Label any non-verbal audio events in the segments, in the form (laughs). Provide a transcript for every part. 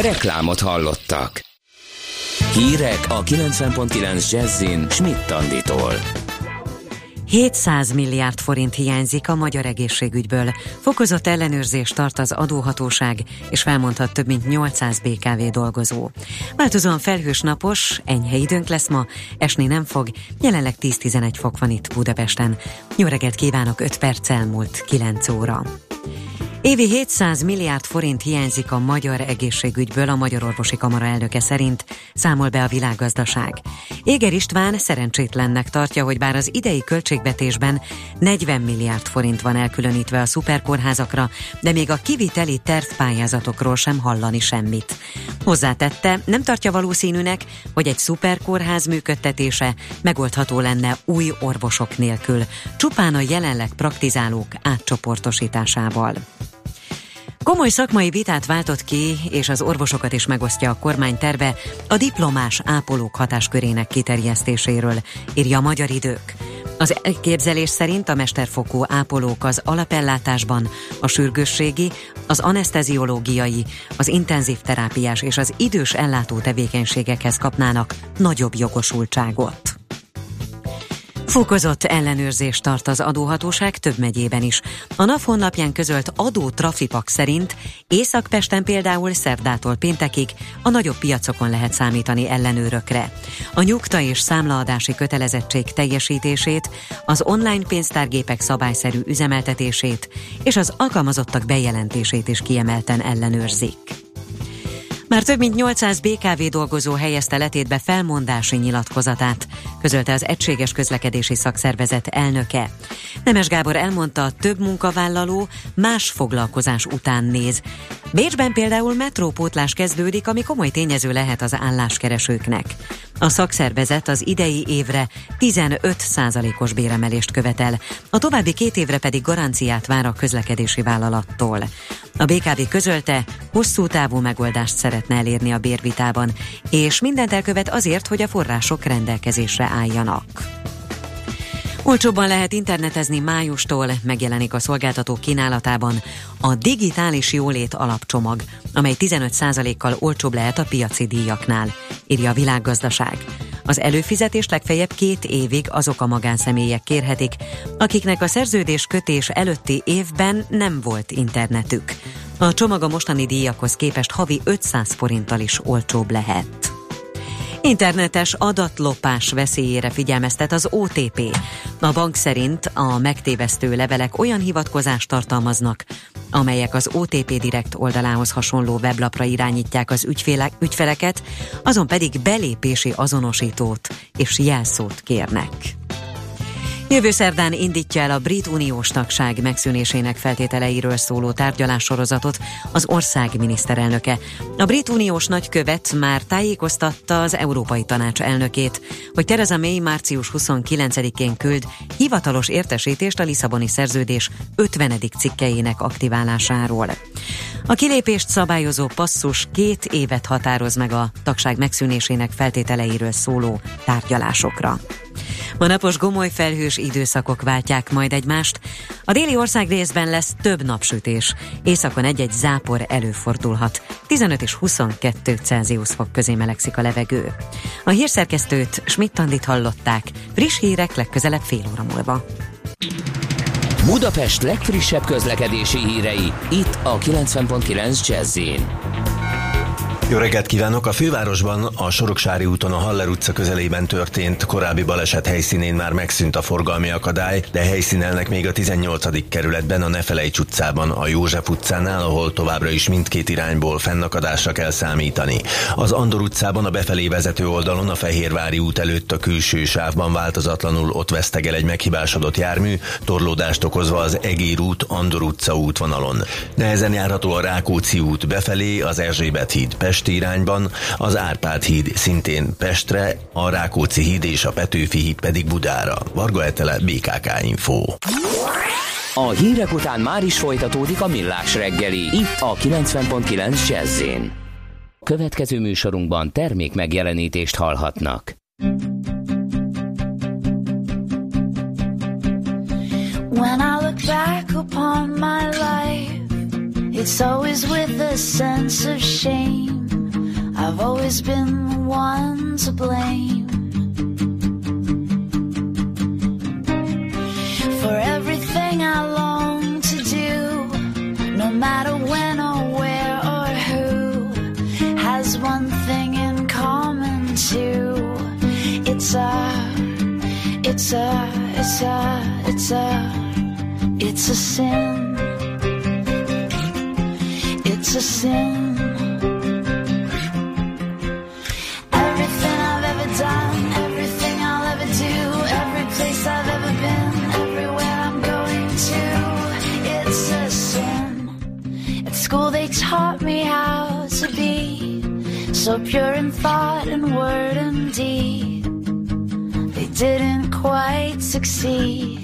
Reklámot hallottak. Hírek a 90.9 Jazzin Schmidt Tanditól. 700 milliárd forint hiányzik a magyar egészségügyből. Fokozott ellenőrzés tart az adóhatóság, és felmondhat több mint 800 BKV dolgozó. Változóan felhős napos, enyhe időnk lesz ma, esni nem fog, jelenleg 10-11 fok van itt Budapesten. Jó reggelt kívánok, 5 perc elmúlt 9 óra. Évi 700 milliárd forint hiányzik a magyar egészségügyből a Magyar Orvosi Kamara elnöke szerint, számol be a világgazdaság. Éger István szerencsétlennek tartja, hogy bár az idei költségvetésben 40 milliárd forint van elkülönítve a szuperkórházakra, de még a kiviteli tervpályázatokról sem hallani semmit. Hozzátette, nem tartja valószínűnek, hogy egy szuperkórház működtetése megoldható lenne új orvosok nélkül, csupán a jelenleg praktizálók átcsoportosításával. Komoly szakmai vitát váltott ki, és az orvosokat is megosztja a kormány terve a diplomás ápolók hatáskörének kiterjesztéséről, írja a Magyar Idők. Az elképzelés szerint a mesterfokú ápolók az alapellátásban, a sürgősségi, az anesteziológiai, az intenzív terápiás és az idős ellátó tevékenységekhez kapnának nagyobb jogosultságot. Fokozott ellenőrzést tart az adóhatóság több megyében is. A NAV honlapján közölt adó trafipak szerint Észak-Pesten például szerdától péntekig a nagyobb piacokon lehet számítani ellenőrökre. A nyugta és számlaadási kötelezettség teljesítését, az online pénztárgépek szabályszerű üzemeltetését és az alkalmazottak bejelentését is kiemelten ellenőrzik. Már több mint 800 BKV dolgozó helyezte letétbe felmondási nyilatkozatát, közölte az Egységes Közlekedési Szakszervezet elnöke. Nemes Gábor elmondta, több munkavállaló más foglalkozás után néz. Bécsben például metrópótlás kezdődik, ami komoly tényező lehet az álláskeresőknek. A szakszervezet az idei évre 15 százalékos béremelést követel, a további két évre pedig garanciát vár a közlekedési vállalattól. A BKV közölte, hosszú távú megoldást szeretne elérni a bérvitában, és mindent elkövet azért, hogy a források rendelkezésre álljanak. Olcsóbban lehet internetezni májustól, megjelenik a szolgáltató kínálatában a digitális jólét alapcsomag, amely 15%-kal olcsóbb lehet a piaci díjaknál, írja a világgazdaság. Az előfizetést legfeljebb két évig azok a magánszemélyek kérhetik, akiknek a szerződés kötés előtti évben nem volt internetük. A csomag a mostani díjakhoz képest havi 500 forinttal is olcsóbb lehet. Internetes adatlopás veszélyére figyelmeztet az OTP. A bank szerint a megtévesztő levelek olyan hivatkozást tartalmaznak, amelyek az OTP Direkt oldalához hasonló weblapra irányítják az ügyfélek, ügyfeleket, azon pedig belépési azonosítót és jelszót kérnek. Jövő szerdán indítja el a brit uniós tagság megszűnésének feltételeiről szóló tárgyalássorozatot az ország miniszterelnöke. A brit uniós nagykövet már tájékoztatta az Európai Tanács elnökét, hogy Theresa May március 29-én küld hivatalos értesítést a Lisszaboni szerződés 50. cikkeinek aktiválásáról. A kilépést szabályozó passzus két évet határoz meg a tagság megszűnésének feltételeiről szóló tárgyalásokra. Ma napos gomoly felhős időszakok váltják majd egymást. A déli ország részben lesz több napsütés. Északon egy-egy zápor előfordulhat. 15 és 22 Celsius fok közé melegszik a levegő. A hírszerkesztőt Schmidt-Tandit hallották. Friss hírek legközelebb fél óra múlva. Budapest legfrissebb közlekedési hírei itt a 90.9 jazz jó reggelt kívánok! A fővárosban a Soroksári úton a Haller utca közelében történt korábbi baleset helyszínén már megszűnt a forgalmi akadály, de helyszínelnek még a 18. kerületben a Nefelejts utcában, a József utcánál, ahol továbbra is mindkét irányból fennakadásra kell számítani. Az Andor utcában a befelé vezető oldalon a Fehérvári út előtt a külső sávban változatlanul ott vesztegel egy meghibásodott jármű, torlódást okozva az Egér út, Andor utca útvonalon. Nehezen járható a Rákóczi út befelé, az Erzsébet híd Pest Pesti irányban, az Árpád híd szintén Pestre, a Rákóczi híd és a Petőfi híd pedig Budára. Varga Etele, BKK Info. A hírek után már is folytatódik a millás reggeli, itt a 90.9 jazz Következő műsorunkban termék megjelenítést hallhatnak. When I look back upon my life It's always with a sense of shame I've always been the one to blame. For everything I long to do, no matter when or where or who, has one thing in common too. It's a, it's a, it's a, it's a, it's a sin. It's a sin. So pure in thought and word and deed. They didn't quite succeed.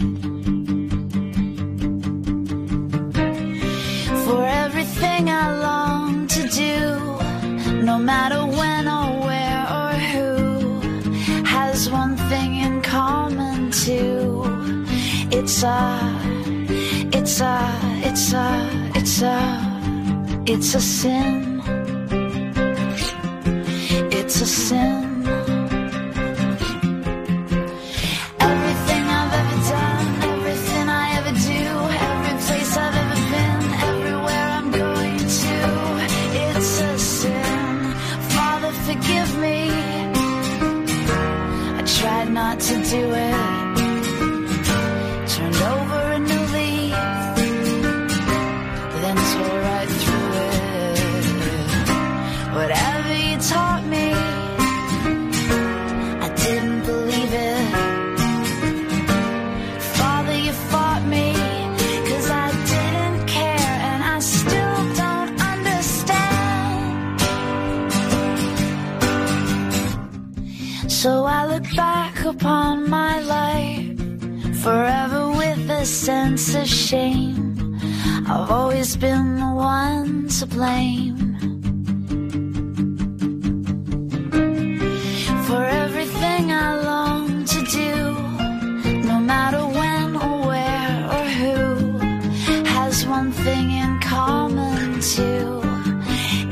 For everything I long to do, no matter when or where or who, has one thing in common too. It's a, it's a, it's a, it's a, it's a sin. Sin.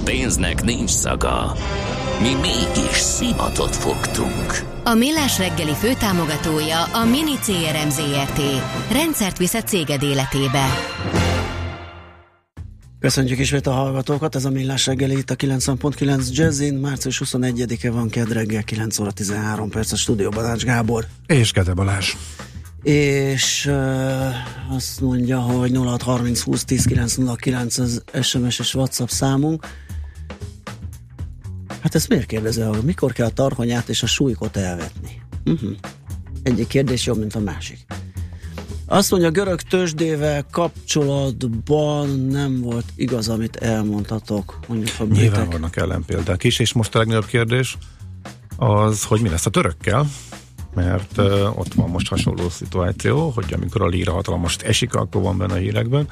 A pénznek nincs szaga. Mi mégis szimatot fogtunk. A Millás reggeli főtámogatója a Mini CRM Zrt. Rendszert visz a céged életébe. Köszönjük ismét a hallgatókat, ez a Millás reggeli itt a 90.9 Jazzin, március 21-e van, kedd reggel 9 óra 13 perc a stúdióban Ács Gábor. És Kede Balázs. És uh, azt mondja, hogy 0630 20 10 909 az SMS és WhatsApp számunk. Hát ezt miért kérdezel, hogy mikor kell a tarhonyát és a súlykot elvetni? Uh-huh. Egyik kérdés jobb, mint a másik. Azt mondja, görög tőzsdével kapcsolatban nem volt igaz, amit elmondhatok. Mondjuk a Nyilván britek. vannak ellenpéldák is, és most a legnagyobb kérdés az, hogy mi lesz a törökkel, mert uh, ott van most hasonló szituáció, hogy amikor a líra hatalmast esik, akkor van benne a hírekben,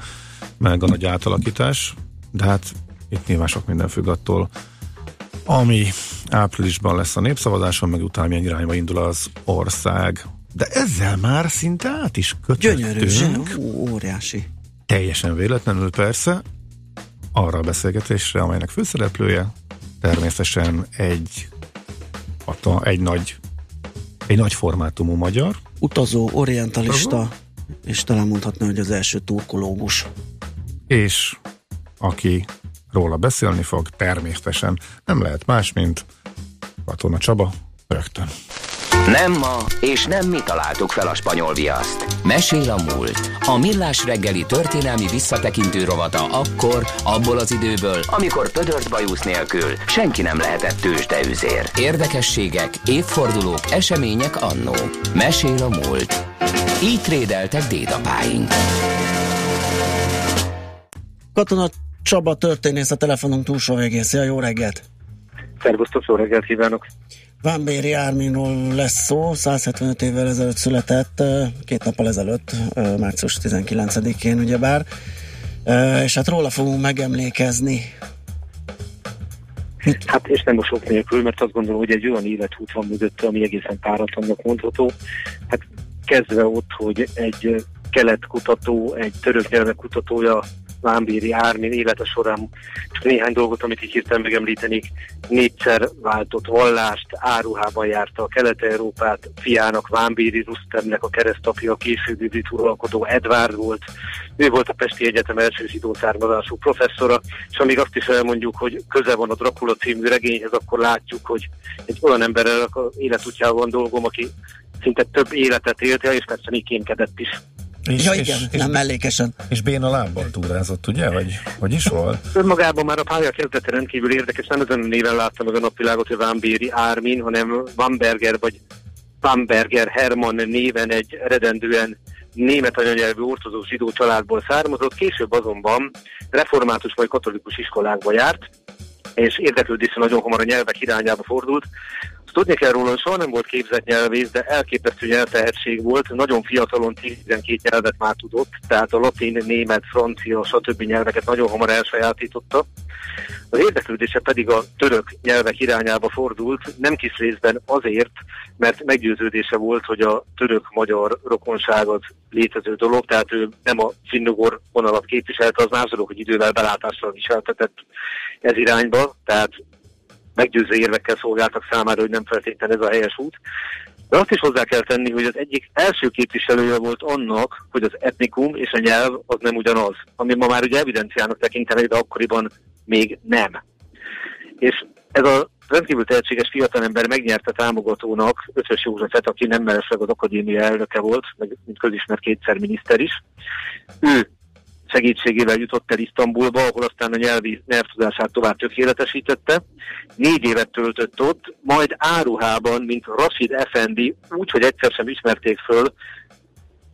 meg a nagy átalakítás, de hát itt nyilván sok minden függ attól, ami áprilisban lesz a népszavazáson, meg utána milyen irányba indul az ország. De ezzel már szinte át is Gyönyörű, kötöttünk. zseni, Ú, óriási. Teljesen véletlenül persze, arra a beszélgetésre, amelynek főszereplője természetesen egy, hata, egy nagy egy nagy formátumú magyar, Utazó, orientalista, és talán mondhatni, hogy az első turkológus. és aki róla beszélni fog, természetesen nem lehet más, mint Katona Csaba, rögtön. Nem ma, és nem mi találtuk fel a spanyol viaszt. Mesél a múlt. A millás reggeli történelmi visszatekintő rovata akkor, abból az időből, amikor pödört bajusz nélkül senki nem lehetett tőzsdeüzér. Érdekességek, évfordulók, események annó. Mesél a múlt. Így trédeltek dédapáink. Katona Csaba történész a telefonunk túlsó végén. Szia, jó reggelt! Szervusztok, jó reggelt kívánok! Vámbéri Árminról lesz szó, 175 évvel ezelőtt született, két nappal ezelőtt, március 19-én ugyebár, és hát róla fogunk megemlékezni. Hát és nem a sok nélkül, mert azt gondolom, hogy egy olyan életút van mögötte, ami egészen páratlannak mondható. Hát kezdve ott, hogy egy ö, keletkutató, egy török nyelvek kutatója, Vámbéri Ármin élete során. Csak néhány dolgot, amit így hirtelen megemlítenék, négyszer váltott vallást, áruhában járta a Kelet-Európát, fiának Vámbéri Rustemnek a keresztapja, a későbbi uralkodó Edvard volt, ő volt a Pesti Egyetem első zsidó származású professzora, és amíg azt is elmondjuk, hogy köze van a Dracula című regényhez, akkor látjuk, hogy egy olyan emberrel életútjával van dolgom, aki szinte több életet élt, és persze még kémkedett is. És, ja és, igen, és, nem mellékesen. és béna lábbal túrázott, ugye? Vagy hogy is volt? Önmagában már a pálya kezdete rendkívül érdekes, nem ezen a néven láttam meg a napvilágot, hogy Vámbéri Ármin, hanem Vamberger vagy Bamberger Hermann néven egy eredendően német anyanyelvű ortodox zsidó családból származott, később azonban református vagy katolikus iskolákba járt, és érdeklődése nagyon hamar a nyelvek irányába fordult. Tudni kell róla, hogy soha nem volt képzett nyelvész, de elképesztő nyelvtehetség volt, nagyon fiatalon 12 nyelvet már tudott, tehát a latin, német, francia, stb. nyelveket nagyon hamar elsajátította. Az érdeklődése pedig a török nyelvek irányába fordult, nem kis részben azért, mert meggyőződése volt, hogy a török-magyar rokonság az létező dolog, tehát ő nem a finnugor vonalat képviselte, az más dolog, hogy idővel belátással viseltetett ez irányba, tehát meggyőző érvekkel szolgáltak számára, hogy nem feltétlenül ez a helyes út. De azt is hozzá kell tenni, hogy az egyik első képviselője volt annak, hogy az etnikum és a nyelv az nem ugyanaz, ami ma már ugye evidenciának tekintenek, de akkoriban még nem. És ez a rendkívül tehetséges fiatalember megnyerte támogatónak Ötvös Józsefet, aki nem mellesleg az akadémia elnöke volt, meg mint közismert kétszer miniszter is. Ő segítségével jutott el Isztambulba, ahol aztán a nyelvi nyelvtudását tovább tökéletesítette. Négy évet töltött ott, majd áruhában, mint Rashid Effendi, úgy, hogy egyszer sem ismerték föl,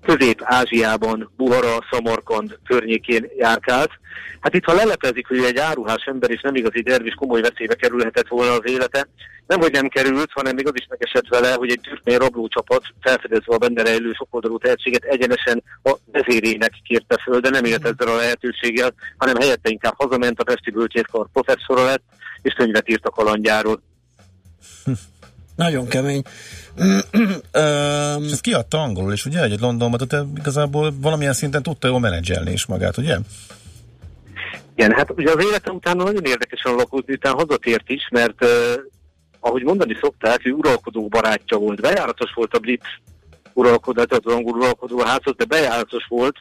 Közép-Ázsiában, Buhara, Szamarkand környékén járkált. Hát itt, ha lelepezik, hogy egy áruhás ember, és nem igazi dervis komoly veszélybe kerülhetett volna az élete, nem, hogy nem került, hanem még az is megesett vele, hogy egy türkmén rablócsapat felfedezve a benne rejlő sokoldalú tehetséget egyenesen a vezérének kérte föl, de nem élt ezzel a lehetőséggel, hanem helyette inkább hazament, a Pesti Bölcsészkar professzora lett, és könyvet írt a kalandjáról. (laughs) Nagyon kemény. (clears throat) És ezt kiadta angolul, és ugye egy Londonban, tehát igazából valamilyen szinten tudta jól menedzselni is magát, ugye? Igen, hát ugye az élete utána nagyon érdekesen alakult, miután hazatért is, mert uh, ahogy mondani szokták, ő uralkodó barátja volt, bejáratos volt a brit uralkodó, tehát az angol uralkodó házhoz, de bejáratos volt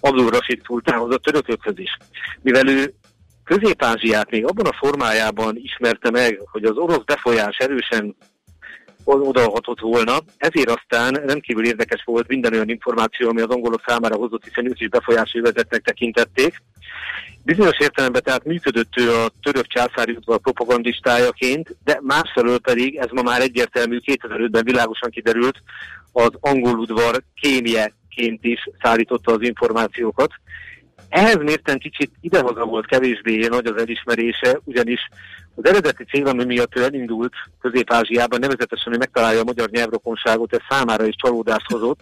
Abdul Rashid szultánhoz, a törökökhöz is. Mivel ő Közép-Ázsiát még abban a formájában ismerte meg, hogy az orosz befolyás erősen odahatott volna, ezért aztán rendkívül érdekes volt minden olyan információ, ami az angolok számára hozott, hiszen ők is befolyási vezetnek tekintették. Bizonyos értelemben tehát működött ő a török császári udvar propagandistájaként, de másfelől pedig, ez ma már egyértelmű, 2005-ben világosan kiderült, az angol udvar kémieként is szállította az információkat. Ehhez mérten kicsit idehaza volt kevésbé nagy az elismerése, ugyanis az eredeti cél, ami miatt ő elindult Közép-Ázsiában, nevezetesen, hogy megtalálja a magyar nyelvrokonságot, ez számára is csalódást hozott.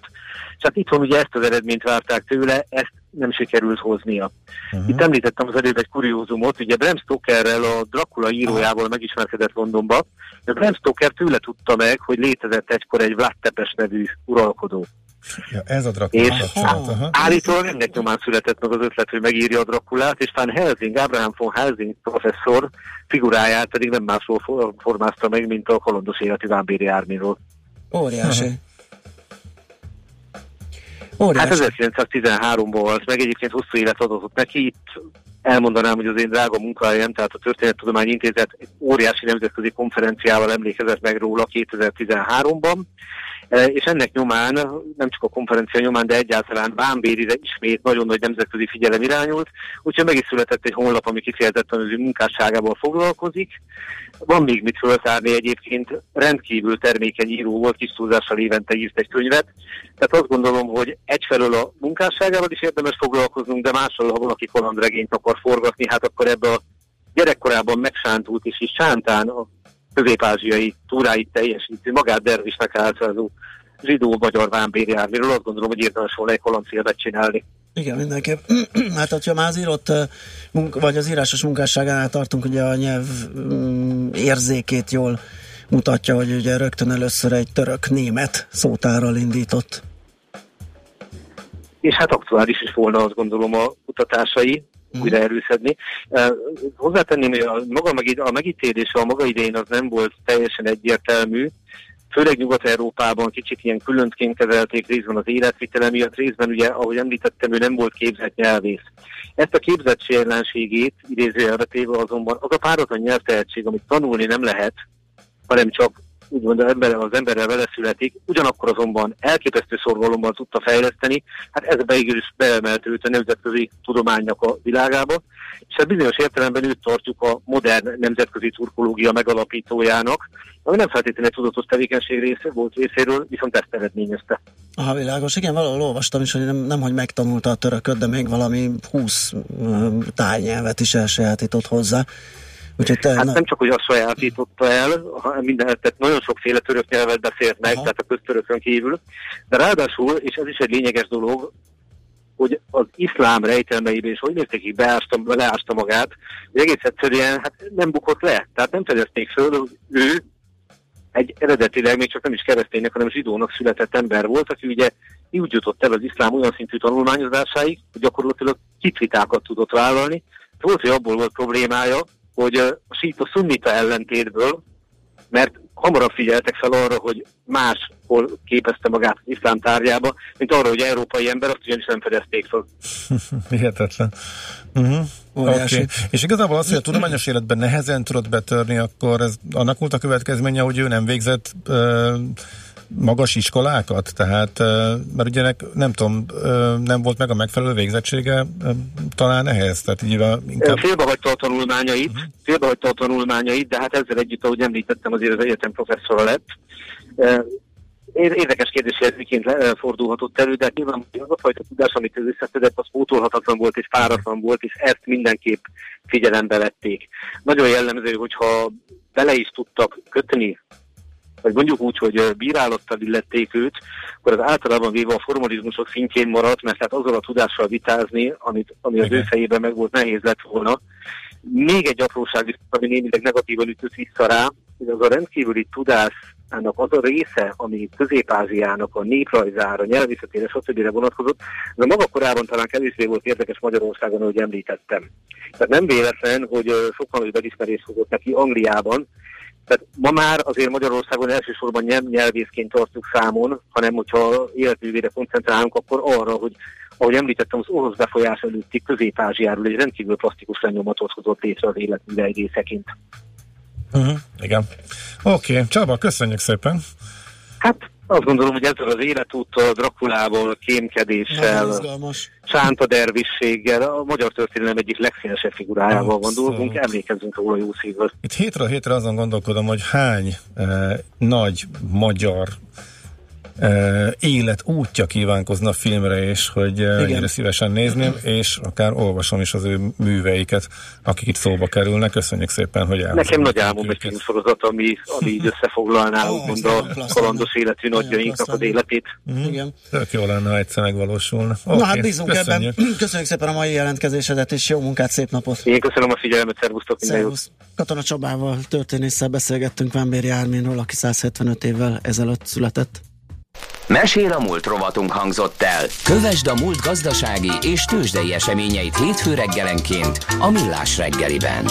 Hát itthon ugye ezt az eredményt várták tőle, ezt nem sikerült hoznia. Uh-huh. Itt említettem az előbb egy kuriózumot, ugye Bram Stokerrel, a Dracula írójával megismerkedett Londonba, de Bram Stoker tőle tudta meg, hogy létezett egykor egy Vlad Tepes nevű uralkodó. Ja, ez a Dracula És aha. állítólag ennek nyomán született meg az ötlet, hogy megírja a Drakulát, és Van Helsing, Abraham von Helsing professzor figuráját pedig nem másról for- formázta meg, mint a kolondos életi Vámbéri Árminról. óriási. Hát Óriási. 1913-ban volt, meg egyébként hosszú élet adott neki. Itt elmondanám, hogy az én drága munkahelyem, tehát a Történettudományi Intézet egy óriási nemzetközi konferenciával emlékezett meg róla 2013-ban, E, és ennek nyomán, nem csak a konferencia nyomán, de egyáltalán Bámbérire ismét nagyon nagy nemzetközi figyelem irányult, úgyhogy meg is született egy honlap, ami kifejezetten az ő munkásságával foglalkozik. Van még mit föltárni egyébként, rendkívül termékeny író volt, kis túlzással évente írt egy könyvet, tehát azt gondolom, hogy egyfelől a munkásságával is érdemes foglalkoznunk, de másfelől, ha valaki kalandregényt akar forgatni, hát akkor ebbe a gyerekkorában megsántult és is sántán a közép-ázsiai túráit teljesítő, magát dervisnek álcázó zsidó-magyar vámbérjárvéről, azt gondolom, hogy érdemes volna egy kalandfilmet csinálni. Igen, mindenképp. (clears throat) hát, hogyha már az írott, ö, munk, vagy az írásos munkásságánál tartunk, ugye a nyelv mm, érzékét jól mutatja, hogy ugye rögtön először egy török-német szótárral indított. és hát aktuális is volna azt gondolom a kutatásai, Mhm. újra előszedni. Uh, hozzátenném, hogy a, maga megít, a megítélése a maga idején az nem volt teljesen egyértelmű, főleg Nyugat-Európában kicsit ilyen különtként kezelték részben az életvitele miatt, részben ugye, ahogy említettem, ő nem volt képzett nyelvész. Ezt a képzettséglenségét idézőjelbe téve azonban az a páratlan nyelvtehetség, amit tanulni nem lehet, hanem csak úgymond az ember, az emberrel vele születik, ugyanakkor azonban elképesztő szorgalommal tudta fejleszteni, hát ez végül is beemelt őt a nemzetközi tudománynak a világába, és hát bizonyos értelemben őt tartjuk a modern nemzetközi turkológia megalapítójának, ami nem feltétlenül egy tudatos tevékenység része volt részéről, viszont ezt eredményezte. Aha, világos. Igen, valahol olvastam is, hogy nem, nem hogy megtanulta a törököt, de még valami 20 ö, tájnyelvet is elsajátított hozzá. Úgyhogy te, Hát na, nem csak, hogy azt sajátította el, minden, tehát nagyon sokféle török nyelvet beszélt meg, Aha. tehát a köztörökön kívül, de ráadásul, és ez is egy lényeges dolog, hogy az iszlám rejtelmeiben is hogy mértékig beásta, leásta magát, hogy egész egyszerűen hát nem bukott le. Tehát nem fedezték föl, hogy ő egy eredetileg még csak nem is kereszténynek, hanem zsidónak született ember volt, aki ugye úgy jutott el az iszlám olyan szintű tanulmányozásáig, hogy gyakorlatilag kitvitákat tudott vállalni. Volt, hogy abból volt problémája, hogy a sít szunnita ellentétből, mert hamarabb figyeltek fel arra, hogy máshol képezte magát az iszlám tárgyába, mint arra, hogy európai ember, azt ugyanis nem fedezték fel. (laughs) Hihetetlen. Uh-huh. Óriási. Okay. És igazából az, hogy a tudományos életben nehezen tudott betörni, akkor ez annak volt a következménye, hogy ő nem végzett uh, magas iskolákat, tehát, mert ugye nem tudom, nem volt meg a megfelelő végzettsége talán ehhez, tehát így inkább... Félbehagyta a tanulmányait, félbehagyta a tanulmányait, de hát ezzel együtt, ahogy említettem, azért az egyetem professzora lett. Ér- Érdekes kérdés, hogy ez miként le- eh, fordulhatott elő, de nyilván az a fajta tudás, amit ő összeszedett, az pótolhatatlan volt és páratlan volt, és ezt mindenképp figyelembe vették. Nagyon jellemző, hogyha bele is tudtak kötni vagy mondjuk úgy, hogy bírálattal illették őt, akkor az általában véve a formalizmusok szintjén maradt, mert hát azzal a tudással vitázni, amit, ami az ő Igen. fejében meg volt, nehéz lett volna. Még egy apróság, ami némileg negatívan ütött vissza rá, hogy az a rendkívüli tudásnak az a része, ami Közép-Ázsiának a néprajzára, nyelvészetére, stb. vonatkozott, de maga korában talán kevésbé volt érdekes Magyarországon, ahogy említettem. Tehát nem véletlen, hogy sokkal nagyobb elismerést hozott neki Angliában, tehát ma már azért Magyarországon elsősorban nem nyelvészként tartjuk számon, hanem hogyha életművére koncentrálunk, akkor arra, hogy ahogy említettem, az orosz befolyás előtti Közép-Ázsiáról egy rendkívül plastikus lenyomatot hozott létre az életműve egy részeként. Uh-huh. Igen. Oké, okay. Csaba, köszönjük szépen. Hát azt gondolom, hogy ezzel az életúttal, Drakulából, kémkedéssel. Sánta dervisséggel, a magyar történelem egyik legszínesebb figurájával van Abszolút. dolgunk, emlékezzünk róla jó szívvel. Itt hétről hétre azon gondolkodom, hogy hány eh, nagy magyar élet útja kívánkozna a filmre, és hogy ennyire szívesen nézném, és akár olvasom is az ő műveiket, akik itt szóba kerülnek. Köszönjük szépen, hogy elhozták Nekem nagy álmom egy filmsorozat, ami, ami így összefoglalná úgymond a kalandos életű nagyjainknak az életét. Igen. Tök jó lenne, ha egyszer megvalósulna. Na Oké, hát bízunk köszönjük. ebben. (clears throat) Köszönjük szépen a mai jelentkezésedet, és jó munkát, szép napot! Én köszönöm a figyelmet, szervusztok, minden jót! Szervusz! Katona Csabával, történésszel beszélgettünk Vámbéri Árminról, aki 175 évvel ezelőtt született. Mesél a múlt rovatunk hangzott el. Kövesd a múlt gazdasági és tőzsdei eseményeit hétfő reggelenként a Millás reggeliben.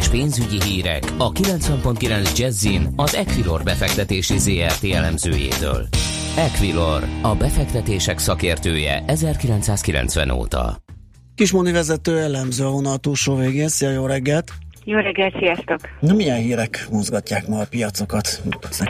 És pénzügyi hírek a 90.9 Jazzin az Equilor befektetési ZRT elemzőjétől. Equilor, a befektetések szakértője 1990 óta. Kismoni vezető elemző a vonal túlsó végén. Szia, jó reggelt! Jó reggelt, sziasztok! Na, milyen hírek mozgatják ma a piacokat?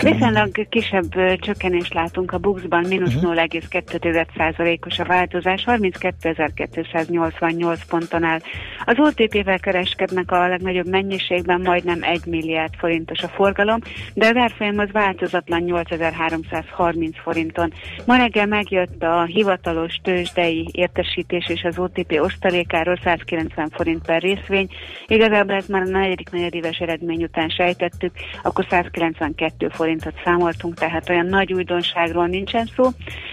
Viszonylag kisebb csökkenést látunk a Buxban, mínusz Mhm. 0,2%-os a változás, 32.288 ponton áll. Az OTP-vel kereskednek a legnagyobb mennyiségben, majdnem 1 milliárd forintos a forgalom, de az árfolyam az változatlan 8330 forinton. Ma reggel megjött a hivatalos tőzsdei értesítés és az OTP osztalékáról 190 forint per részvény. Igazából ez már negyedik negyedéves eredmény után sejtettük, akkor 192 forintot számoltunk, tehát olyan nagy újdonságról nincsen szó.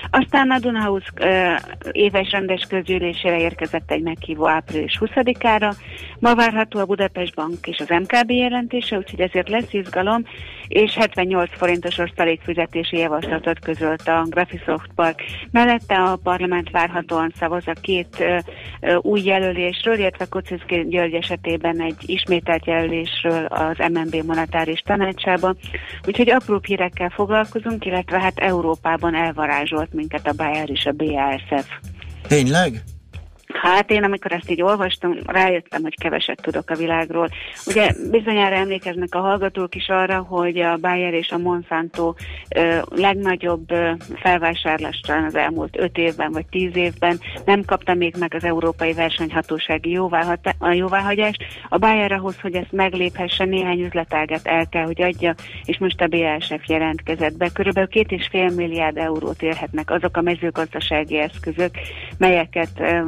Aztán a Dunahouse ö, éves rendes közgyűlésére érkezett egy meghívó április 20-ára. Ma várható a Budapest Bank és az MKB jelentése, úgyhogy ezért lesz izgalom, és 78 forintos osztalékfizetési javaslatot közölt a Graphisoft Park. Mellette a parlament várhatóan szavaz a két új jelölésről, illetve Kocsis György esetében egy ismételt jelölésről az MNB monetáris tanácsában. Úgyhogy apró hírekkel foglalkozunk, illetve hát Európában elvarázsolt minket a Bayer és a BASF. Tényleg? Hát én, amikor ezt így olvastam, rájöttem, hogy keveset tudok a világról. Ugye bizonyára emlékeznek a hallgatók is arra, hogy a Bayer és a Monsanto ö, legnagyobb ö, felvásárlást talán az elmúlt öt évben vagy tíz évben nem kapta még meg az Európai Versenyhatósági jóváhata- a jóváhagyást. A Bayer ahhoz, hogy ezt megléphesse, néhány üzletágat el kell, hogy adja, és most a BASF jelentkezett be. Körülbelül két és fél milliárd eurót érhetnek azok a mezőgazdasági eszközök, melyeket ö,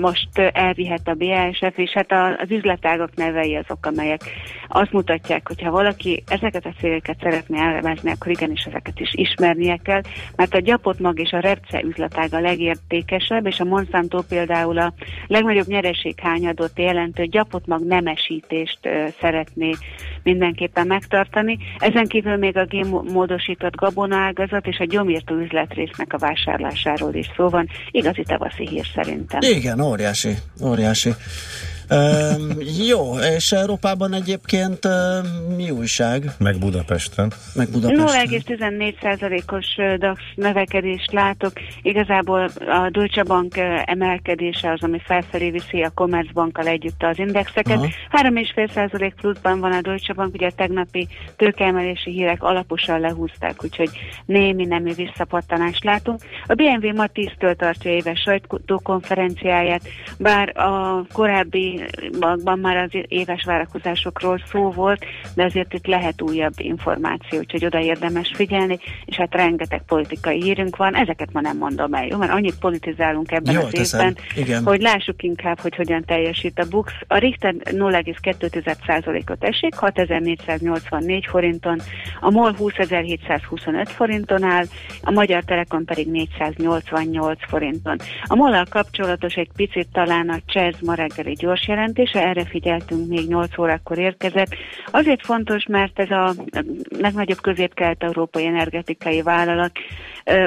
most elvihet a BASF, és hát az üzletágak nevei azok, amelyek azt mutatják, hogy ha valaki ezeket a célokat szeretné elemezni, akkor igenis ezeket is ismernie kell, mert a gyapot mag és a repce üzletág a legértékesebb, és a Monsanto például a legnagyobb nyereséghányadot jelentő gyapot mag nemesítést szeretné mindenképpen megtartani. Ezen kívül még a génmódosított gabonaágazat és a gyomírtó üzletrésznek a vásárlásáról is szó van. Igazi tavaszi hír szerintem. Igen, óriási, óriási. Jó, és Európában egyébként mi újság? Meg Budapesten. Meg Budapesten? 0,14%-os ö, DAX növekedést látok. Igazából a Deutsche Bank emelkedése az, ami felfelé viszi a Commerzbankkal együtt az indexeket. Aha. 3,5% pluszban van a Deutsche Bank, ugye a tegnapi tőkeemelési hírek alaposan lehúzták, úgyhogy némi nemű visszapattanást látunk. A BMW ma 10-től tartja éves sajtókonferenciáját, bár a korábbi magban már az éves várakozásokról szó volt, de azért itt lehet újabb információ, úgyhogy oda érdemes figyelni, és hát rengeteg politikai hírünk van, ezeket ma nem mondom el, jó? Mert annyit politizálunk ebben Jól az teszed, évben, igen. hogy lássuk inkább, hogy hogyan teljesít a BUX. A Richter 0,2%-ot esik, 6484 forinton, a MOL 20.725 forinton áll, a Magyar Telekom pedig 488 forinton. A MOL-al kapcsolatos egy picit talán a CSEZ ma reggeli gyors jelentése, erre figyeltünk, még 8 órakor érkezett. Azért fontos, mert ez a legnagyobb közép-kelet-európai energetikai vállalat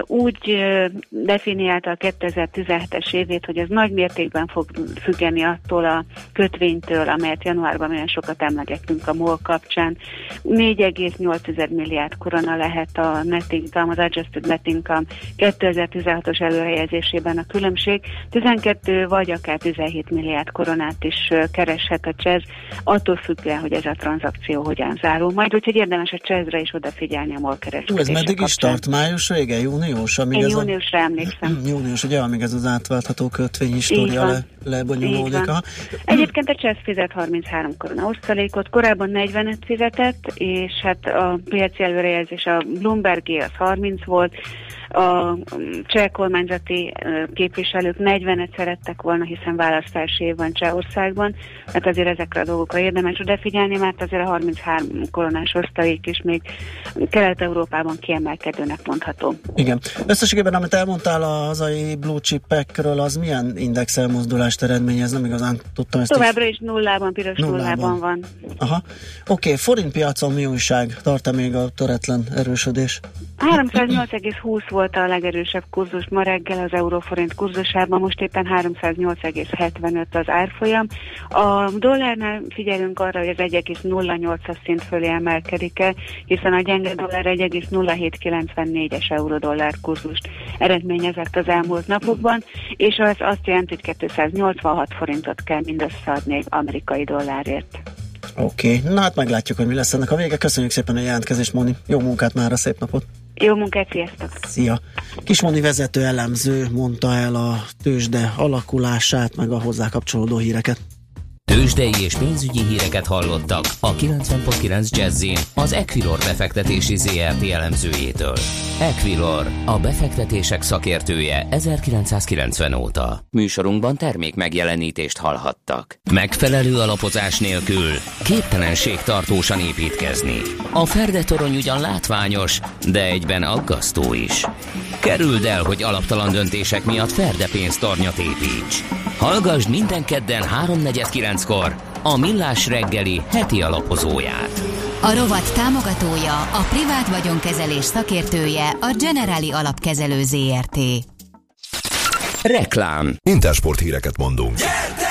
úgy definiálta a 2017-es évét, hogy ez nagy mértékben fog függeni attól a kötvénytől, amelyet januárban olyan sokat emlegettünk a MOL kapcsán. 4,8 milliárd korona lehet a net income, az adjusted net income 2016-os előrehelyezésében a különbség. 12 vagy akár 17 milliárd koronát is ö, kereshet a CSEZ, attól függően, hogy ez a tranzakció hogyan zárul majd, úgyhogy érdemes a CSEZ-re is odafigyelni a MOL Ú, kereskedése ez meddig is kapcsán. tart? Május vége? Június? Amíg Én ez júniusra emlékszem. A... Június, ugye, amíg ez az átváltható kötvény história le, lebonyolódik. Egyébként a CSZ fizet 33 korona osztalékot, korábban 45 fizetett, és hát a piaci előrejelzés a Bloombergé az 30 volt, a cseh kormányzati képviselők 40-et szerettek volna, hiszen választási év van Csehországban, hát azért ezekre a dolgokra érdemes odafigyelni, mert azért a 33 koronás osztalék is még Kelet-Európában kiemelkedőnek mondható. Igen. Összességében, amit elmondtál a hazai blue chipekről, az milyen index elmozdulást eredményez? Nem igazán tudtam ezt Továbbra is nullában, piros Nullában. nullában van. Aha. Oké, okay, forint piacon mi újság? Tart-e még a töretlen erősödés? 308,20 volt a legerősebb kurzus ma reggel az euróforint kurzusában, most éppen 308,75 az árfolyam. A dollárnál figyelünk arra, hogy az 1,08-as szint fölé emelkedik el, hiszen a gyenge dollár 1,0794-es euró-dollár kurzust eredményezett az elmúlt napokban, és az azt jelenti, hogy 286 forintot kell mindössze egy amerikai dollárért. Oké, okay. na hát meglátjuk, hogy mi lesz ennek a vége. Köszönjük szépen a jelentkezést, Moni. Jó munkát már, a szép napot! Jó munkát, sziasztok! Szia! Kismoni vezető elemző mondta el a tőzsde alakulását, meg a hozzá kapcsolódó híreket. Tőzsdei és pénzügyi híreket hallottak a 90.9 jazz az Equilor befektetési ZRT elemzőjétől. Equilor, a befektetések szakértője 1990 óta. Műsorunkban termék megjelenítést hallhattak. Megfelelő alapozás nélkül képtelenség tartósan építkezni. A Ferde torony ugyan látványos, de egyben aggasztó is. Kerüld el, hogy alaptalan döntések miatt Ferde pénztornyot építs. Hallgass minden kedden 3.49-kor a Millás reggeli heti alapozóját. A rovat támogatója, a privát vagyonkezelés szakértője, a Generali Alapkezelő ZRT. Reklám. Intersport híreket mondunk. Ide!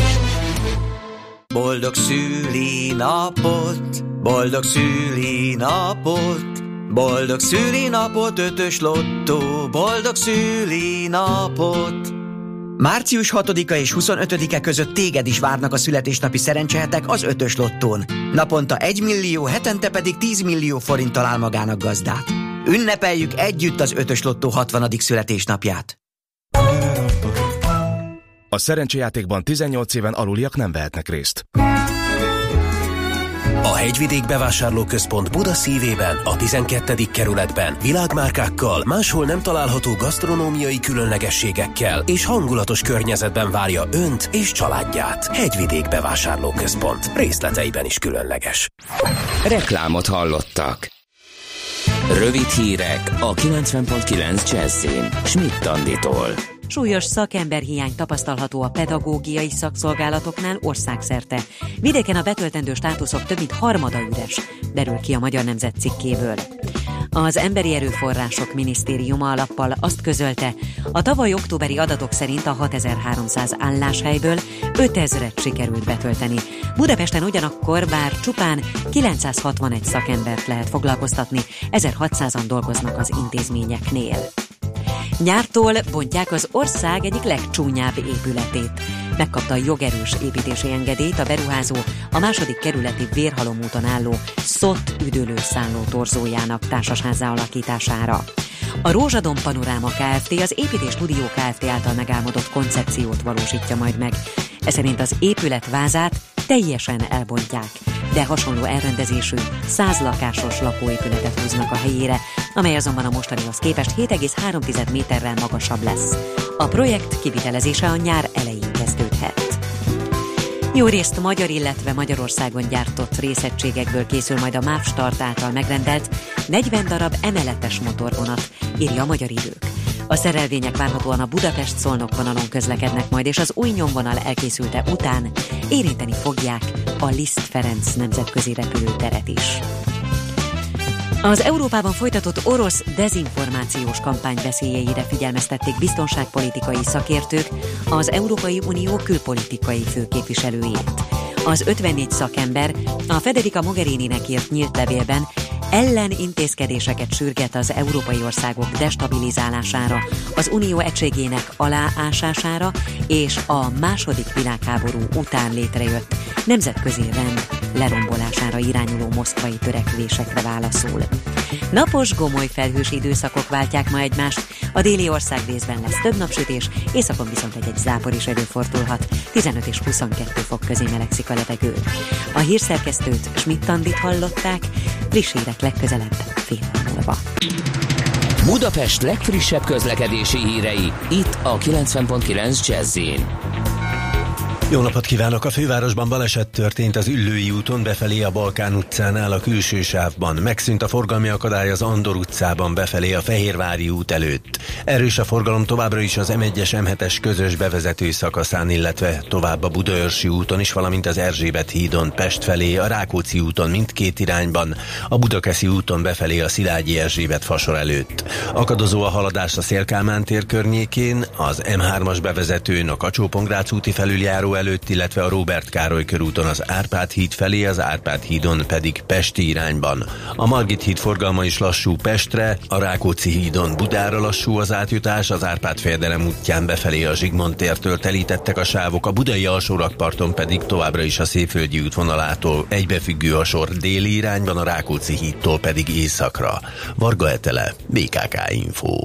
Boldog szülinapot, boldog szülinapot, boldog szülinapot, ötös lottó, boldog szülinapot. Március 6-a és 25-e között téged is várnak a születésnapi szerencsehetek az ötös lottón. Naponta 1 millió, hetente pedig 10 millió forint talál magának gazdát. Ünnepeljük együtt az ötös lottó 60. születésnapját. A szerencsejátékban 18 éven aluliak nem vehetnek részt. A Hegyvidék Bevásárlóközpont Buda szívében, a 12. kerületben világmárkákkal, máshol nem található gasztronómiai különlegességekkel és hangulatos környezetben várja Önt és családját. Hegyvidék Bevásárlóközpont. Részleteiben is különleges. Reklámot hallottak. Rövid hírek a 90.9 Jazzin. Schmidt Anditól. Súlyos szakemberhiány tapasztalható a pedagógiai szakszolgálatoknál országszerte. Vidéken a betöltendő státuszok több mint harmada üres, derül ki a Magyar Nemzet cikkéből. Az Emberi Erőforrások Minisztériuma alappal azt közölte, a tavaly októberi adatok szerint a 6300 álláshelyből 5000-et sikerült betölteni. Budapesten ugyanakkor bár csupán 961 szakembert lehet foglalkoztatni, 1600-an dolgoznak az intézményeknél. Nyártól bontják az ország egyik legcsúnyább épületét. Megkapta a jogerős építési engedélyt a beruházó a második kerületi Vérhalom úton álló SZOT üdülőszálló torzójának társasházzá alakítására. A Rózsadon Panoráma Kft. az Építés Studió Kft. által megálmodott koncepciót valósítja majd meg. Ez szerint az épület vázát teljesen elbontják, de hasonló elrendezésű, száz lakásos lakóépületet húznak a helyére, amely azonban a mostanihoz képest 7,3 méterrel magasabb lesz. A projekt kivitelezése a nyár elején kezdődhet. Jó részt magyar, illetve Magyarországon gyártott részegységekből készül majd a MÁV Start által megrendelt 40 darab emeletes motorvonat, írja a Magyar Idők. A szerelvények várhatóan a Budapest-Szolnok vonalon közlekednek majd, és az új nyomvonal elkészülte után érinteni fogják a Liszt Ferenc nemzetközi repülőteret is. Az Európában folytatott orosz dezinformációs kampány veszélyeire figyelmeztették biztonságpolitikai szakértők az Európai Unió külpolitikai főképviselőjét. Az 54 szakember a Federica Mogherininek írt nyílt levélben ellen intézkedéseket sürget az európai országok destabilizálására, az unió egységének aláásására és a második világháború után létrejött nemzetközi rend lerombolására irányuló moszkvai törekvésekre válaszol. Napos, gomoly felhős időszakok váltják ma egymást, a déli ország részben lesz több napsütés, északon viszont egy-egy zápor is előfordulhat, 15 és 22 fok közé melegszik a levegő. A hírszerkesztőt Schmidt-Tandit hallották, friss hírek legközelebb fél múlva. Budapest legfrissebb közlekedési hírei, itt a 90.9 jazz Jó napot kívánok! A fővárosban baleset történt az Üllői úton befelé a Balkán utcánál a külső sávban. Megszűnt a forgalmi akadály az Andor utcában befelé a Fehérvári út előtt. Erős a forgalom továbbra is az M1-es M7-es közös bevezető szakaszán, illetve tovább a Budaörsi úton is, valamint az Erzsébet hídon Pest felé, a Rákóczi úton mindkét irányban, a Budakeszi úton befelé a Szilágyi Erzsébet fasor előtt. Akadozó a haladás a Szélkámán tér környékén, az M3-as bevezetőn a kacsó úti felüljáró előtt, illetve a Róbert Károly körúton az Árpád híd felé, az Árpád hídon pedig Pesti irányban. A Margit híd forgalma is lassú Pestre, a Rákóczi hídon Budára lassú az átjutás, az Árpád féldelem útján befelé a Zsigmond tértől telítettek a sávok, a budai alsórakparton pedig továbbra is a Széföldi útvonalától egybefüggő a sor déli irányban, a Rákóczi hídtól pedig északra. Varga Etele, BKK Info.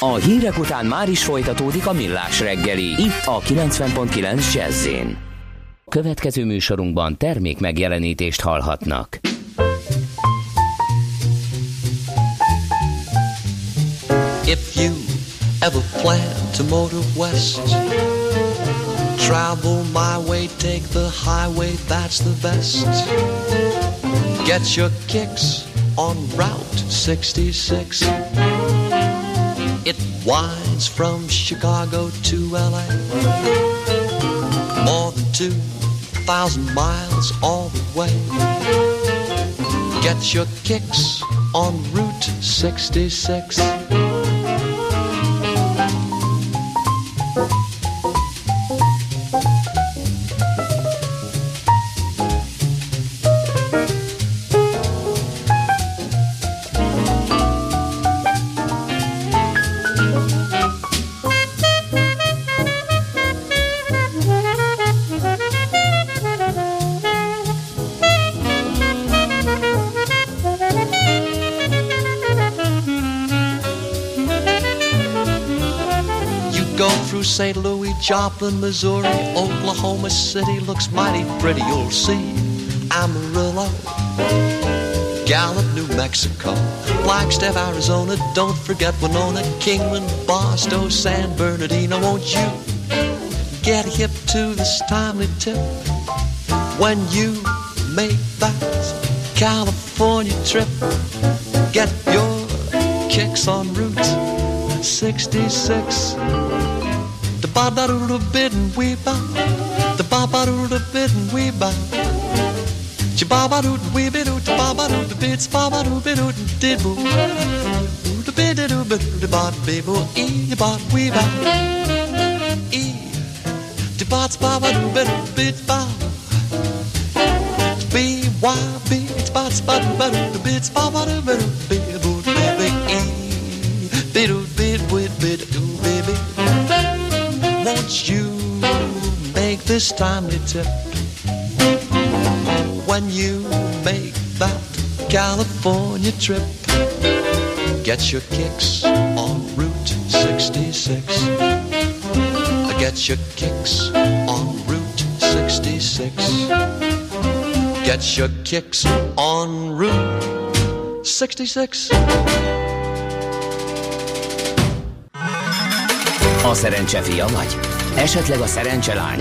A hírek után már is folytatódik a millás reggeli, itt a 90.9 jazz Következő műsorunkban termék megjelenítést hallhatnak. If you ever plan to motor west, travel my way, take the highway, that's the best. Get your kicks on Route 66. It winds from Chicago to LA. More than 2,000 miles all the way. Get your kicks on Route 66. Joplin, Missouri, Oklahoma City looks mighty pretty. You'll see Amarillo, Gallup, New Mexico, Flagstaff, Arizona. Don't forget Winona, Kingman, Barstow, San Bernardino. Won't you get hip to this timely tip when you make that California trip? Get your kicks on Route 66. The ba ba doo doo bit and wee ba. The ba ba doo doo bit and wee ba. Cha ba ba doo wee bit doo. Ba ba doo the bits. Ba ba doo bit doo did boo. The bit doo bit the ba ba boo. E ba wee ba. E. The ba ba ba doo bit bit ba. B Y B. It's ba ba doo ba doo the bits. Ba ba doo bit doo. Bit boo. Bit boo. E. Bit doo bit with bit doo. You make this timely tip when you make that California trip? Get your kicks on Route 66. Get your kicks on Route 66. Get your kicks on Route 66. A szerencse fia vagy? Esetleg a szerencse?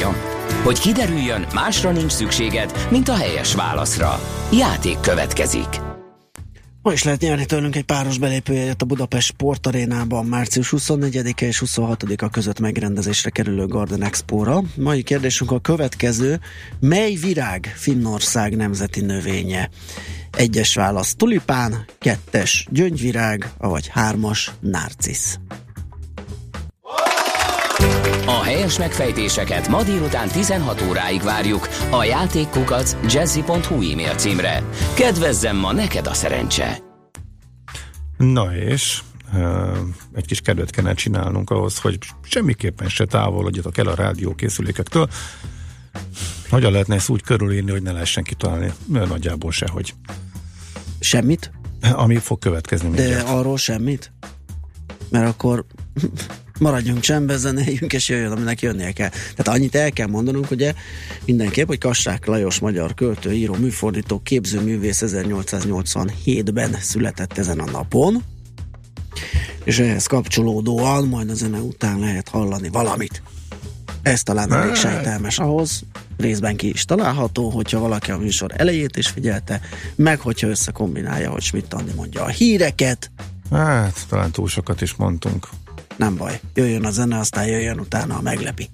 Hogy kiderüljön, másra nincs szükséged, mint a helyes válaszra. Játék következik. Ma is lehet nyerni tőlünk egy páros belépőjegyet a Budapest Sportarénában március 24-e és 26-a között megrendezésre kerülő Garden Expo-ra. Mai kérdésünk a következő. Mely virág Finnország nemzeti növénye? Egyes válasz tulipán, kettes gyöngyvirág, vagy hármas narcisz. A helyes megfejtéseket ma délután 16 óráig várjuk a játékkukac jazzy.hu e-mail címre. Kedvezzem ma neked a szerencse! Na és egy kis kedvet kellene csinálnunk ahhoz, hogy semmiképpen se távolodjatok el a rádiókészülékektől. Hogyan lehetne ezt úgy körülírni, hogy ne lehessen kitalálni? Nagyjából sehogy. Semmit? Ami fog következni De mindjárt. arról semmit? Mert akkor maradjunk csendben, zenéljünk, és jöjjön, aminek jönnie kell. Tehát annyit el kell mondanunk, ugye mindenképp, hogy Kassák Lajos magyar költő, író, műfordító, képzőművész 1887-ben született ezen a napon, és ehhez kapcsolódóan majd a zene után lehet hallani valamit. Ez talán elég sejtelmes ahhoz, részben ki is található, hogyha valaki a műsor elejét is figyelte, meg hogyha összekombinálja, hogy Schmidt Andi mondja a híreket, Hát, talán túl sokat is mondtunk. Nem baj. Jöjjön a zene, aztán jöjjön utána a meglepi.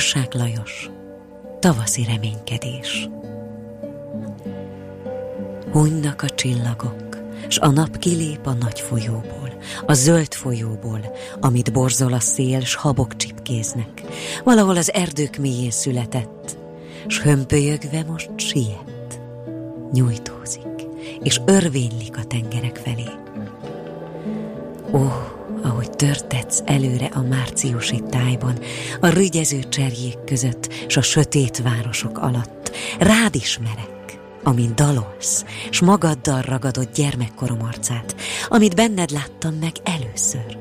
Kassák Lajos Tavaszi reménykedés Hunynak a csillagok, s a nap kilép a nagy folyóból, a zöld folyóból, amit borzol a szél, s habok csipkéznek. Valahol az erdők mélyén született, s hömpölyögve most siet. Nyújtózik, és örvénylik a tengerek felé. Ó, ahogy törtetsz előre a márciusi tájban, a rügyező cserjék között, s a sötét városok alatt, rád ismerek, amint dalolsz, s magaddal ragadott gyermekkorom arcát, amit benned láttam meg először.